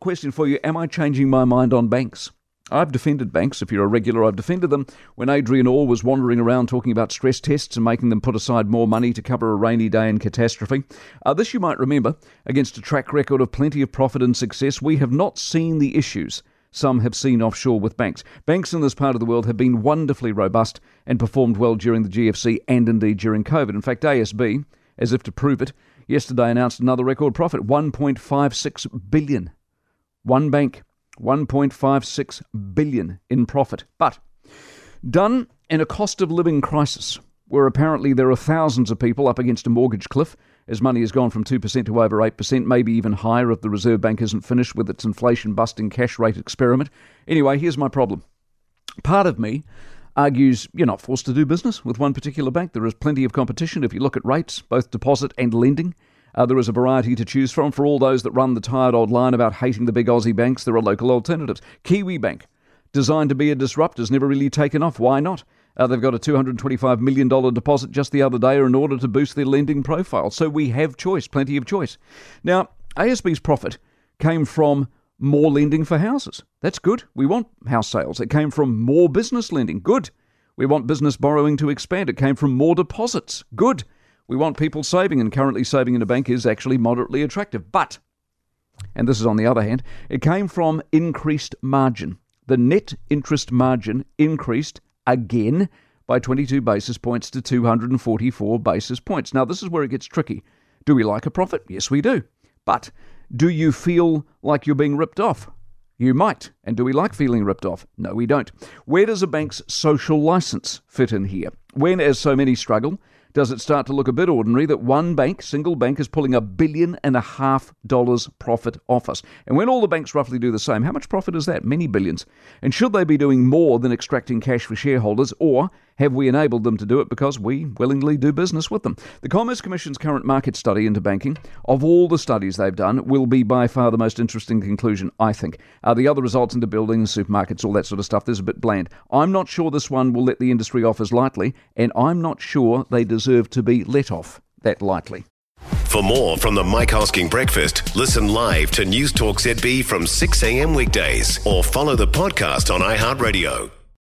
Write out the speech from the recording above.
Question for you Am I changing my mind on banks? I've defended banks. If you're a regular, I've defended them. When Adrian Orr was wandering around talking about stress tests and making them put aside more money to cover a rainy day and catastrophe. Uh, this you might remember. Against a track record of plenty of profit and success, we have not seen the issues some have seen offshore with banks. Banks in this part of the world have been wonderfully robust and performed well during the GFC and indeed during COVID. In fact, ASB, as if to prove it, yesterday announced another record profit 1.56 billion. One bank 1.56 billion in profit. But done in a cost of living crisis where apparently there are thousands of people up against a mortgage cliff as money has gone from 2% to over 8%, maybe even higher if the Reserve Bank isn't finished with its inflation busting cash rate experiment. Anyway, here's my problem. Part of me argues you're not forced to do business with one particular bank. There is plenty of competition if you look at rates, both deposit and lending. Uh, there is a variety to choose from. For all those that run the tired old line about hating the big Aussie banks, there are local alternatives. Kiwibank, designed to be a disruptor, has never really taken off. Why not? Uh, they've got a $225 million deposit just the other day in order to boost their lending profile. So we have choice, plenty of choice. Now, ASB's profit came from more lending for houses. That's good. We want house sales. It came from more business lending. Good. We want business borrowing to expand. It came from more deposits. Good. We want people saving, and currently saving in a bank is actually moderately attractive. But, and this is on the other hand, it came from increased margin. The net interest margin increased again by 22 basis points to 244 basis points. Now, this is where it gets tricky. Do we like a profit? Yes, we do. But do you feel like you're being ripped off? You might. And do we like feeling ripped off? No, we don't. Where does a bank's social license fit in here? When, as so many struggle, does it start to look a bit ordinary that one bank, single bank, is pulling a billion and a half dollars profit off us? And when all the banks roughly do the same, how much profit is that? Many billions. And should they be doing more than extracting cash for shareholders, or have we enabled them to do it because we willingly do business with them? The Commerce Commission's current market study into banking, of all the studies they've done, will be by far the most interesting conclusion, I think. Uh, the other results into buildings, supermarkets, all that sort of stuff, there's a bit bland. I'm not sure this one will let the industry off as lightly, and I'm not sure they deserve to be let off that lightly. For more from the Mike Hosking Breakfast, listen live to Newstalk ZB from 6 a.m. weekdays or follow the podcast on iHeartRadio.